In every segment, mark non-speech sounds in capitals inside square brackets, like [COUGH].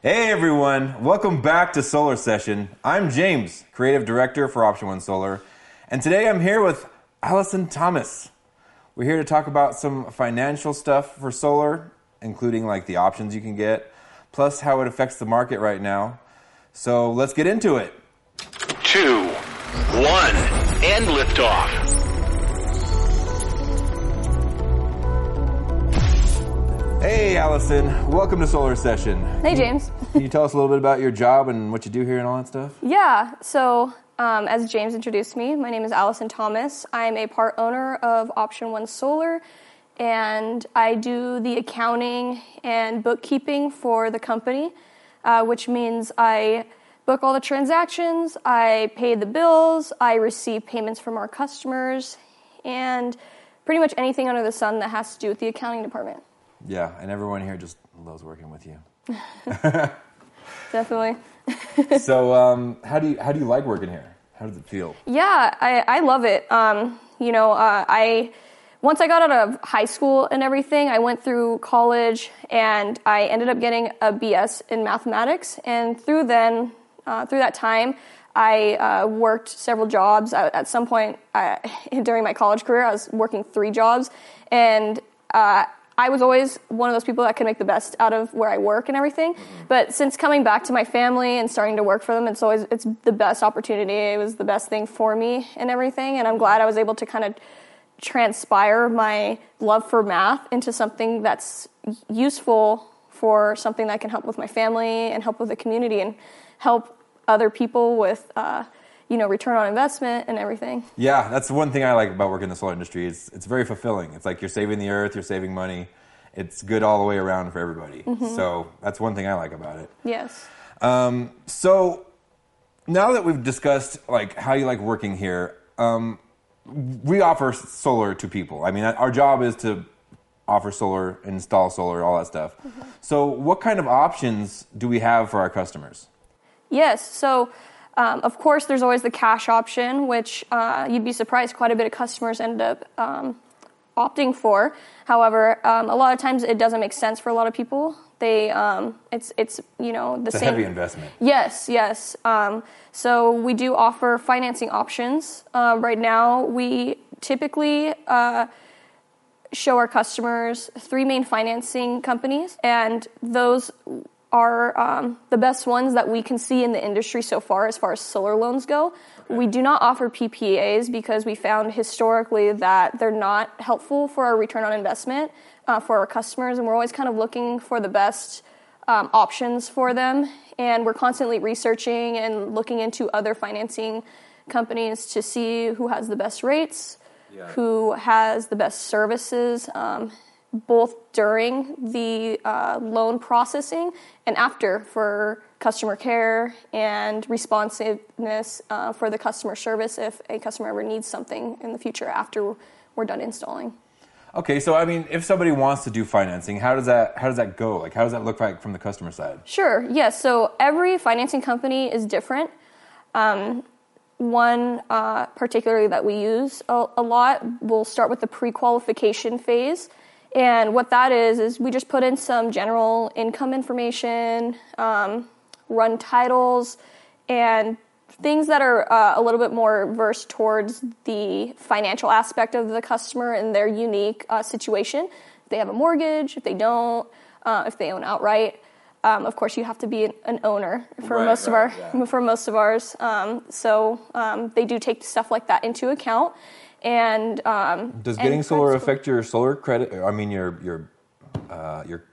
Hey everyone, welcome back to Solar Session. I'm James, Creative Director for Option One Solar, and today I'm here with Allison Thomas. We're here to talk about some financial stuff for solar, including like the options you can get, plus how it affects the market right now. So let's get into it. two, one, and liftoff. Hey Allison, welcome to Solar Session. Hey, James. [LAUGHS] Can you tell us a little bit about your job and what you do here and all that stuff? Yeah, so um, as James introduced me, my name is Allison Thomas. I'm a part owner of Option One Solar, and I do the accounting and bookkeeping for the company, uh, which means I book all the transactions, I pay the bills, I receive payments from our customers, and pretty much anything under the sun that has to do with the accounting department. Yeah, and everyone here just loves working with you. [LAUGHS] Definitely. [LAUGHS] so, um, how do you how do you like working here? How does it feel? Yeah, I, I love it. Um, you know, uh, I once I got out of high school and everything, I went through college and I ended up getting a BS in mathematics. And through then, uh, through that time, I uh, worked several jobs. I, at some point I, [LAUGHS] during my college career, I was working three jobs, and uh, I was always one of those people that could make the best out of where I work and everything. But since coming back to my family and starting to work for them, it's always it's the best opportunity. It was the best thing for me and everything. And I'm glad I was able to kind of transpire my love for math into something that's useful for something that can help with my family and help with the community and help other people with uh, you know return on investment and everything. Yeah, that's the one thing I like about working in the solar industry. It's it's very fulfilling. It's like you're saving the earth, you're saving money. It's good all the way around for everybody. So that's one thing I like about it. Yes. Um, so now that we've discussed like how you like working here, um, we offer solar to people. I mean, our job is to offer solar, install solar, all that stuff. So, what kind of options do we have for our customers? Yes. So, um, of course, there's always the cash option, which uh, you'd be surprised quite a bit of customers end up um, opting for. However, um, a lot of times it doesn't make sense for a lot of people. They, um, it's, it's, you know, the It's a same. heavy investment. Yes, yes. Um, so we do offer financing options. Uh, right now, we typically uh, show our customers three main financing companies, and those are um, the best ones that we can see in the industry so far as far as solar loans go. We do not offer PPAs because we found historically that they're not helpful for our return on investment uh, for our customers, and we're always kind of looking for the best um, options for them. And we're constantly researching and looking into other financing companies to see who has the best rates, who has the best services, um, both during the uh, loan processing and after for customer care and responsiveness uh, for the customer service if a customer ever needs something in the future after we're done installing. Okay, so I mean, if somebody wants to do financing, how does that how does that go? Like, how does that look like from the customer side? Sure. Yes. So every financing company is different. Um, one uh, particularly that we use a, a lot, we'll start with the pre-qualification phase, and what that is is we just put in some general income information, um, run titles, and things that are uh, a little bit more versed towards the financial aspect of the customer and their unique uh, situation. If they have a mortgage, if they don't, uh, if they own outright. Um, of course, you have to be an, an owner for Right, most of our yeah. [LAUGHS] for most of ours. Um, so um, they do take stuff like that into account. And um, Does and getting solar affect your solar credit? I mean, your your uh, your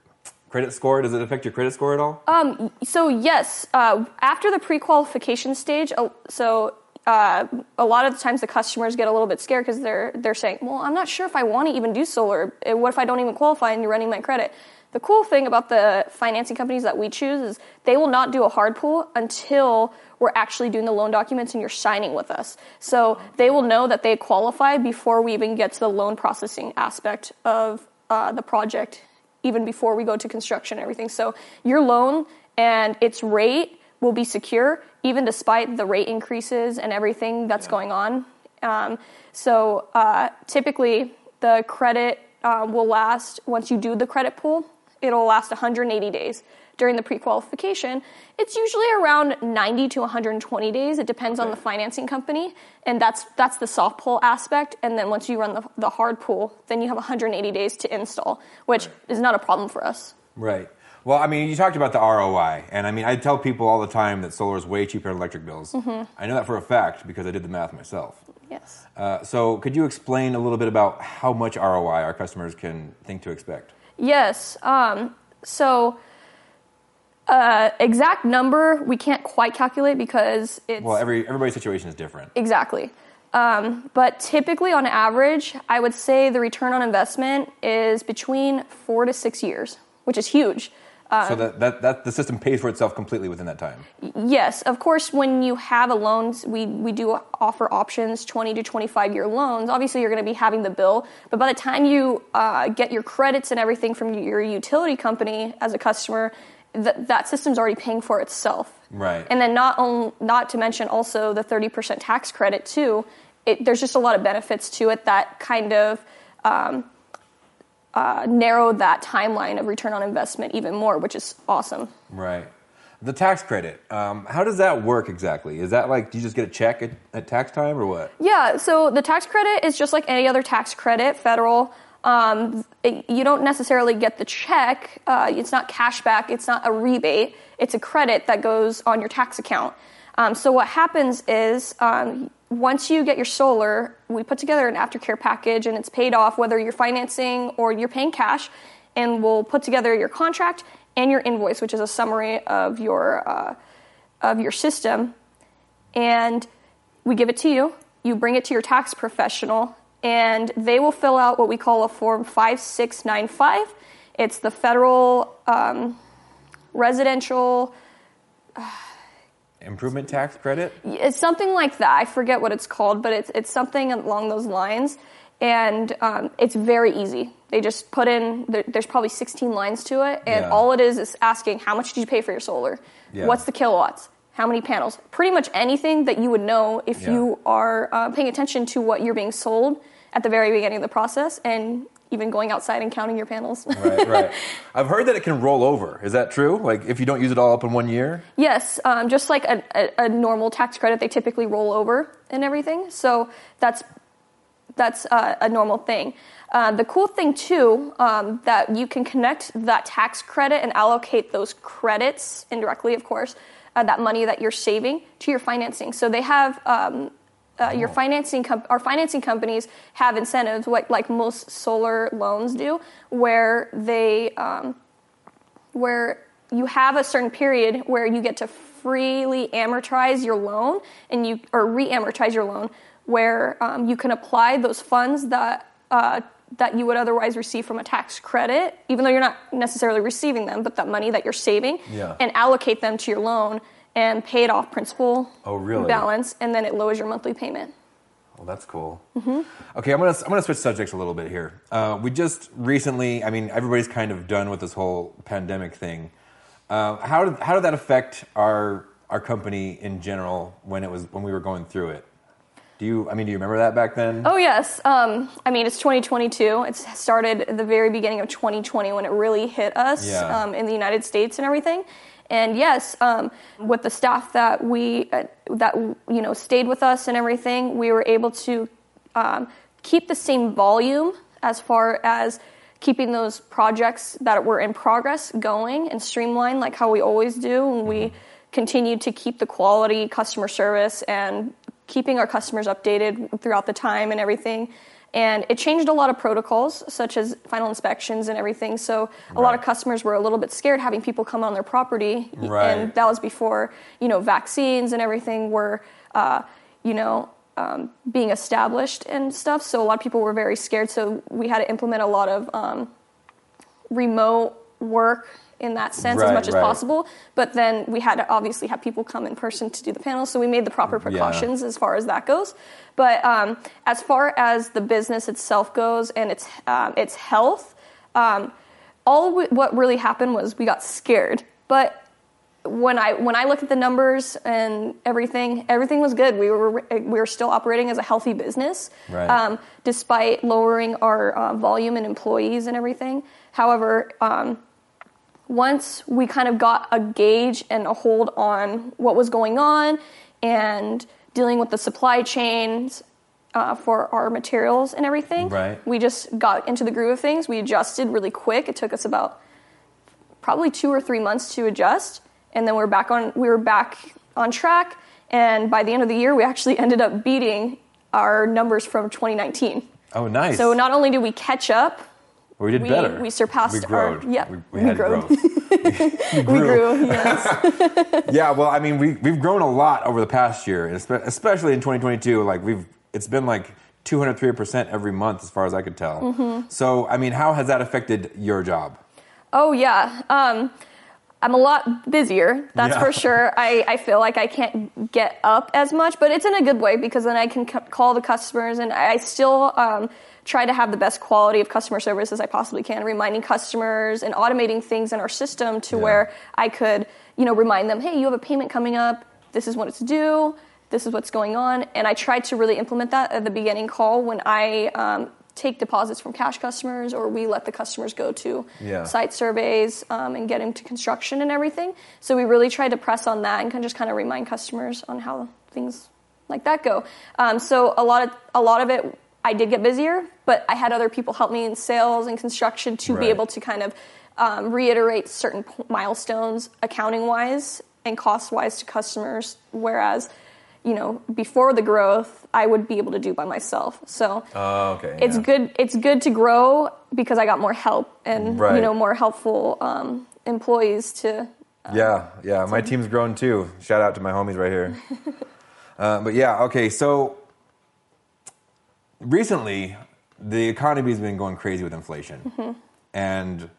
credit score. Does it affect your credit score at all? Um, so yes, uh, after the pre-qualification stage, uh, so uh, a lot of the times the customers get a little bit scared because they're they're saying, "Well, I'm not sure if I want to even do solar. What if I don't even qualify and you're running my credit?" The cool thing about the financing companies that we choose is they will not do a hard pull until we're actually doing the loan documents and you're signing with us. So they will know that they qualify before we even get to the loan processing aspect of uh, the project even before we go to construction and everything. So your loan and its rate will be secure even despite the rate increases and everything that's going on. Um, so uh, typically the credit uh, will last once you do the credit pool. It'll last 180 days. During the pre-qualification, it's usually around 90 to 120 days. It depends on the financing company, and that's that's the soft pull aspect. And then once you run the, the hard pull, then you have 180 days to install, which is not a problem for us. Right. Well, I mean, you talked about the ROI, and I mean, I tell people all the time that solar is way cheaper than electric bills. Mm-hmm. I know that for a fact because I did the math myself. Yes. Uh, so, could you explain a little bit about how much ROI our customers can think to expect? Yes. Um, so, uh, exact number we can't quite calculate because it's Well, every everybody's situation is different. exactly. Um, but typically, on average, I would say the return on investment is between four to six years, which is huge. so that, that that the system pays for itself completely within that time. Yes, of course, when you have a loan, we, we do offer options, 20 to 25 year loans. Obviously, you're going to be having the bill, but by the time you uh, get your credits and everything from your utility company as a customer, th- that system's already paying for itself. Right. And then not, on, not to mention also the 30% tax credit, too. It, there's just a lot of benefits to it that kind of um, uh, narrow that timeline of return on investment even more, which is awesome. Right. The tax credit. Um, how does that work exactly? Is that like do you just get a check at, at tax time or what? Yeah, so the tax credit is just like any other tax credit, federal. Um, you don't necessarily get the check. Uh, it's not cash back. It's not a rebate. It's a credit that goes on your tax account. Um, so what happens is um, once you get your solar, we put together an aftercare package, and it's paid off whether you're financing or you're paying cash, and we'll put together your contract and your invoice, which is a summary of your uh, of your system and we give it to you. You bring it to your tax professional, and they will fill out what we call a Form 5695. It's the federal um, residential, [SIGHS] Improvement tax credit? it's something like that. I forget what it's called, but it's, it's something along those lines. And um, it's very easy. They just put in, there, there's probably 16 lines to it, and Yeah. all it is is asking how much did you pay for your solar? Yeah. What's the kilowatts? How many panels? Pretty much anything that you would know if Yeah. you are uh, paying attention to what you're being sold at the very beginning of the process and even going outside and counting your panels. Right, right. [LAUGHS] I've heard that it can roll over. Is that true? Like if you don't use it all up in one year? Yes, um, just like a, a, a normal tax credit, they typically roll over and everything. So that's that's uh, a normal thing. Uh, the cool thing too um, that you can connect that tax credit and allocate those credits indirectly, of course, uh, that money that you're saving to your financing. So they have. Um, uh, your financing com- our financing companies have incentives like, like most solar loans do where they um, where you have a certain period where you get to freely amortize your loan and you or re-amortize your loan where um, you can apply those funds that uh, that you would otherwise receive from a tax credit even though you're not necessarily receiving them but that money that you're saving Yeah. and allocate them to your loan and pay it off principal Oh, really? balance and then it lowers your monthly payment Well, that's cool. Mm-hmm. Okay, I'm gonna I'm gonna switch subjects a little bit here. Uh, we just recently, I mean, everybody's kind of done with this whole pandemic thing. Uh, how did how did that affect our our company in general when it was when we were going through it? Do you? I mean, do you remember that back then? Oh yes. Um, I mean, it's 2022. It started at the very beginning of 2020 when it really hit us Yeah. um, in the United States and everything. And yes, um, with the staff that we uh, that you know stayed with us and everything, we were able to um, keep the same volume as far as keeping those projects that were in progress going and streamlined like how we always do. And we continued to keep the quality customer service and keeping our customers updated throughout the time and everything. And it changed a lot of protocols, such as final inspections and everything. So a lot of customers were a little bit scared having people come on their property, Right. and that was before you know vaccines and everything were uh, you know um, being established and stuff. So a lot of people were very scared. So we had to implement a lot of um, remote work in that sense Right, as much as right. possible. But then we had to obviously have people come in person to do the panels. So we made the proper precautions as far as that goes. But um, as far as the business itself goes and its um, its health, um, all what really happened was we got scared. But when I when I look at the numbers and everything, everything was good. We were we were still operating as a healthy business, Right. um, despite lowering our uh, volume and employees and everything. However, um, once we kind of got a gauge and a hold on what was going on and dealing with the supply chains uh, for our materials and everything, Right. we just got into the groove of things. We adjusted really quick. It took us about probably two or three months to adjust, and then we were back on. We were back on track, and by the end of the year, we actually [LAUGHS] ended up beating our numbers from 2019. Oh, nice. So not only did we catch up, we did we- better. we surpassed we our- yeah, we, we we had growed. growth. [LAUGHS] we grew. [LAUGHS] Yes. yeah, well, I mean, we we've grown a lot over the past year, and especially in 2022. Like we've, it's been like 203 percent every month, as far as I could tell. Mm-hmm. So, I mean, how has that affected your job? Oh yeah. Um, I'm a lot busier, that's Yeah. for sure. I, I feel like I can't get up as much, but it's in a good way because then I can c- call the customers and I still um, try to have the best quality of customer service as I possibly can, reminding customers and automating things in our system to Yeah. where I could, you know, remind them, hey, you have a payment coming up. This is what it's due. This is what's going on. And I tried to really implement that at the beginning call when I um, take deposits from cash customers or we let the customers go to Yeah. site surveys um, and get into construction and everything. So we really tried to press on that and kind of just kind of remind customers on how things like that go. Um, so a lot of a lot of it, I did get busier, but I had other people help me in sales and construction to Right. be able to kind of um, reiterate certain milestones, accounting wise and cost wise to customers. Whereas, you know, before the growth, I would be able to do by myself. So Oh, okay. it's good it's good to grow because I got more help and Right. you know more helpful um, employees to Yeah, yeah. My team's grown too. Shout out to my homies right here. [LAUGHS] uh, but yeah, okay. So recently, the economy's been going crazy with inflation, and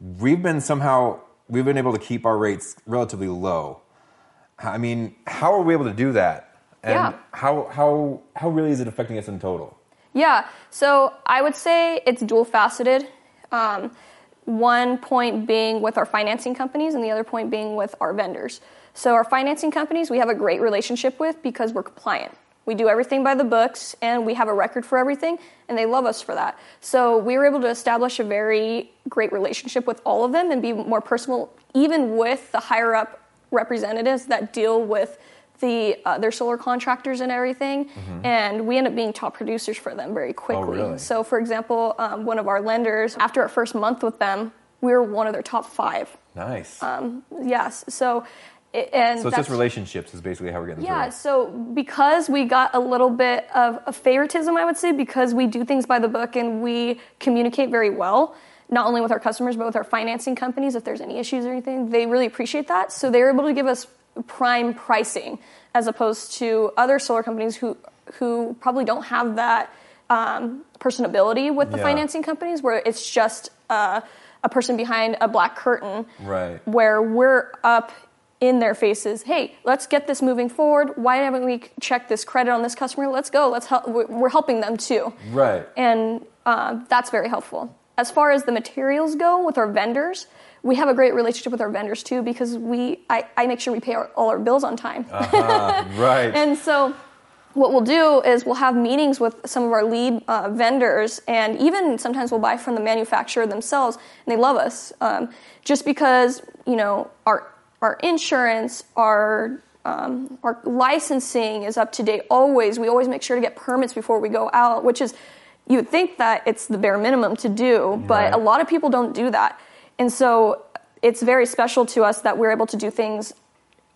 we've been somehow we've been able to keep our rates relatively low. I mean, how are we able to do that? And Yeah. how how how really is it affecting us in total? yeah so I would say it's dual faceted um, one point being with our financing companies and the other point being with our vendors so our financing companies we have a great relationship with because we're compliant we do everything by the books and we have a record for everything and they love us for that. So we were able to establish a very great relationship with all of them and be more personal even with the higher up representatives that deal with the uh, their solar contractors and everything. And we end up being top producers for them very quickly. really? so for example um, one of our lenders after our first month with them we were one of their top five. Nice. um, yes. So and so it's just relationships is basically how we're getting the yeah, so because we got a little bit of a favoritism, I would say, because we do things by the book and we communicate very well, not only with our customers, but with our financing companies, if there's any issues or anything, they really appreciate that. So they're able to give us prime pricing as opposed to other solar companies who, who probably don't have that um, personability with the Yeah. financing companies, where it's just uh, a person behind a black curtain Right. where we're up in their faces. Hey, let's get this moving forward. Why haven't we checked this credit on this customer? Let's go. Let's help. We're helping them too, Right. and uh, that's very helpful. As far as the materials go with our vendors, we have a great relationship with our vendors too because we I, I make sure we pay our, all our bills on time. Uh, right. [LAUGHS] And so, what we'll do is we'll have meetings with some of our lead uh, vendors, and even sometimes we'll buy from the manufacturer themselves, and they love us um, just because you know our our insurance, our um, our licensing is up to date always. We always make sure to get permits before we go out, which is you would think that it's the bare minimum to do, but Right. a lot of people don't do that, and so it's very special to us that we're able to do things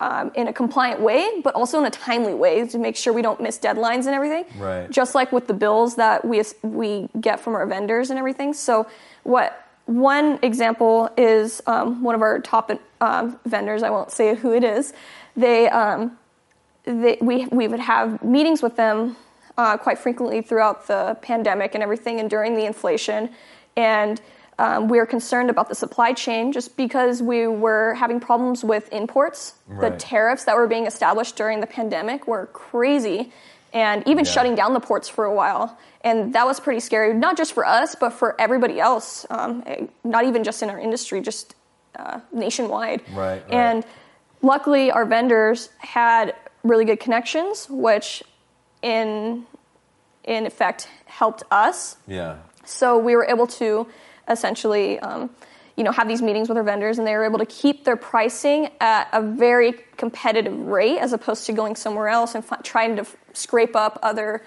um, in a compliant way, but also in a timely way to make sure we don't miss deadlines and everything. Right. Just like with the bills that we we get from our vendors and everything. So what one example is um, one of our top um, vendors. I won't say who it is. They, um, they we we would have meetings with them uh, quite frequently throughout the pandemic and everything, and during the inflation, and um, we were concerned about the supply chain just because we were having problems with imports. The tariffs that were being established during the pandemic were crazy, and even Yeah. shutting down the ports for a while. And that was pretty scary, not just for us, but for everybody else. Um, eh, not even just in our industry, just uh, nationwide. Right, right. And luckily, our vendors had really good connections, which in in effect helped us yeah. so we were able to essentially, um, you know, have these meetings with our vendors, and they were able to keep their pricing at a very competitive rate, as opposed to going somewhere else and fi- trying to f- scrape up other,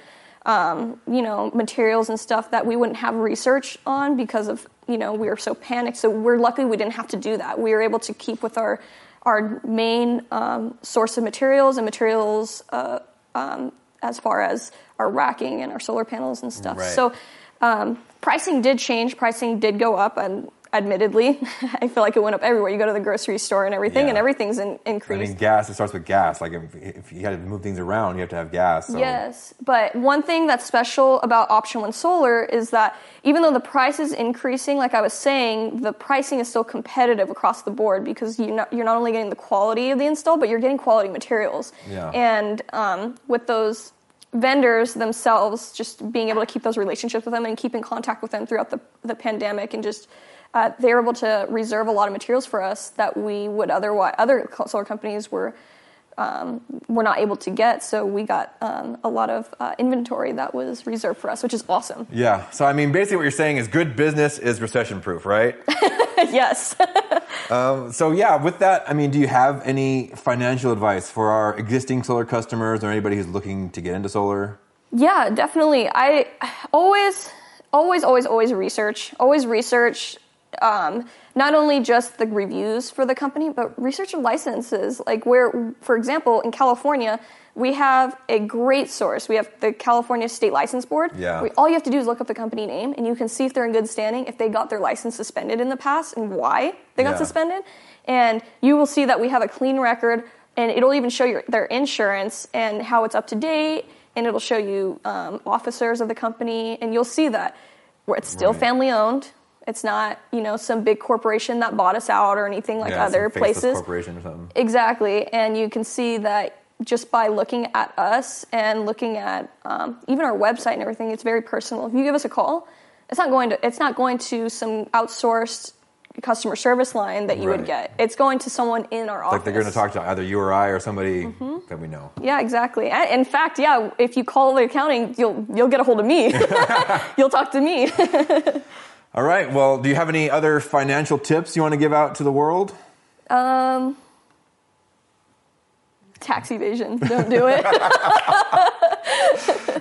um, you know, materials and stuff that we wouldn't have research on because of, you know, we were so panicked. So we're lucky we didn't have to do that. We were able to keep with our our main um, source of materials and materials uh, um, as far as our racking and our solar panels and stuff. Right. So um, pricing did change. Pricing did go up, and admittedly, [LAUGHS] I feel like it went up everywhere. You go to the grocery store and everything, Yeah. and everything's in, I mean, gas. It starts with gas. Like if, if you had to move things around, you have to have gas. So. Yes, but one thing that's special about Option One Solar is that even though the price is increasing, like I was saying, the pricing is still competitive across the board because you're not, you're not only getting the quality of the install, but you're getting quality materials. Yeah. And um, with those vendors themselves, just being able to keep those relationships with them and keep in contact with them throughout the, the pandemic and just uh, they were able to reserve a lot of materials for us that we would otherwise other solar companies were um, were not able to get. So we got um, a lot of uh, inventory that was reserved for us, which is awesome. Yeah. So I mean, basically, what you're saying is good business is recession proof, right? [LAUGHS] yes. [LAUGHS] so yeah, with that, I mean, do you have any financial advice for our existing solar customers or anybody who's looking to get into solar? Yeah, definitely. I always, always, always, always research. Always research. Um, not only just the reviews for the company, but research of licenses. Like where, for example, in California, we have a great source. We have the California State License Board. Yeah. We, all you have to do is look up the company name, and you can see if they're in good standing, if they got their license suspended in the past, and why they got Yeah. suspended. And you will see that we have a clean record, and it'll even show your their insurance and how it's up to date, and it'll show you um, officers of the company, and you'll see that it's still Right. family owned. It's not, you know, some big corporation that bought us out or anything like yeah, other some places. corporation or something. Exactly, and you can see that just by looking at us and looking at um, even our website and everything, it's very personal. If you give us a call, it's not going to it's not going to some outsourced customer service line that you Right. would get. It's going to someone in our office. Like they're going to talk to either you or I or somebody Mm-hmm. that we know. Yeah, exactly. In fact, yeah, if you call the accounting, you'll you'll get a hold of me. [LAUGHS] [LAUGHS] you'll talk to me. [LAUGHS] All right. Well, do you have any other financial tips you want to give out to the world? Um, tax evasion. Don't do it. [LAUGHS]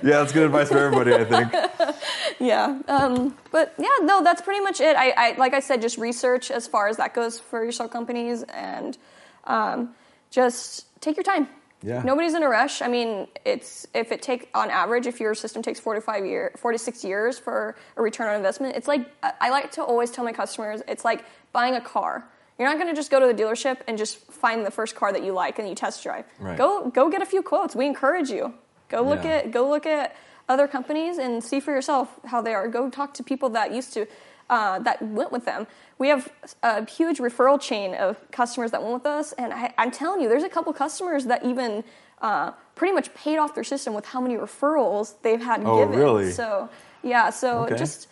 Yeah, that's good advice for everybody, I think. [LAUGHS] yeah. Um, but yeah, no, that's pretty much it. I, I like I said, just research as far as that goes for your solar companies, and um, just take your time. Yeah. Nobody's in a rush. I mean, it's if it take on average, if your system takes four to five year, four to six years for a return on investment, it's like I like to always tell my customers, it's like buying a car. You're not going to just go to the dealership and just find the first car that you like and you test drive. Right. Go go get a few quotes. We encourage you. Go look Yeah. at go look at other companies and see for yourself how they are. Go talk to people that used to uh, that went with them. We have a huge referral chain of customers that went with us, and I, I'm telling you, there's a couple customers that even uh, pretty much paid off their system with how many referrals they've had Oh, given. really? So yeah, so Okay. just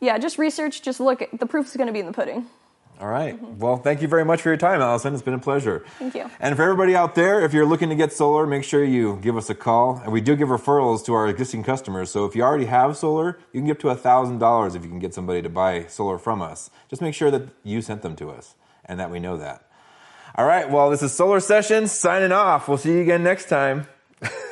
yeah, just research. Just look. At, the proof is going to be in the pudding. All right. Mm-hmm. Well, thank you very much for your time, Allison. It's been a pleasure. Thank you. And for everybody out there, if you're looking to get solar, make sure you give us a call. And we do give referrals to our existing customers. So if you already have solar, you can get up to $1,000 if you can get somebody to buy solar from us. Just make sure that you sent them to us and that we know that. All right. Well, this is Solar Sessions signing off. We'll see you again next time. [LAUGHS]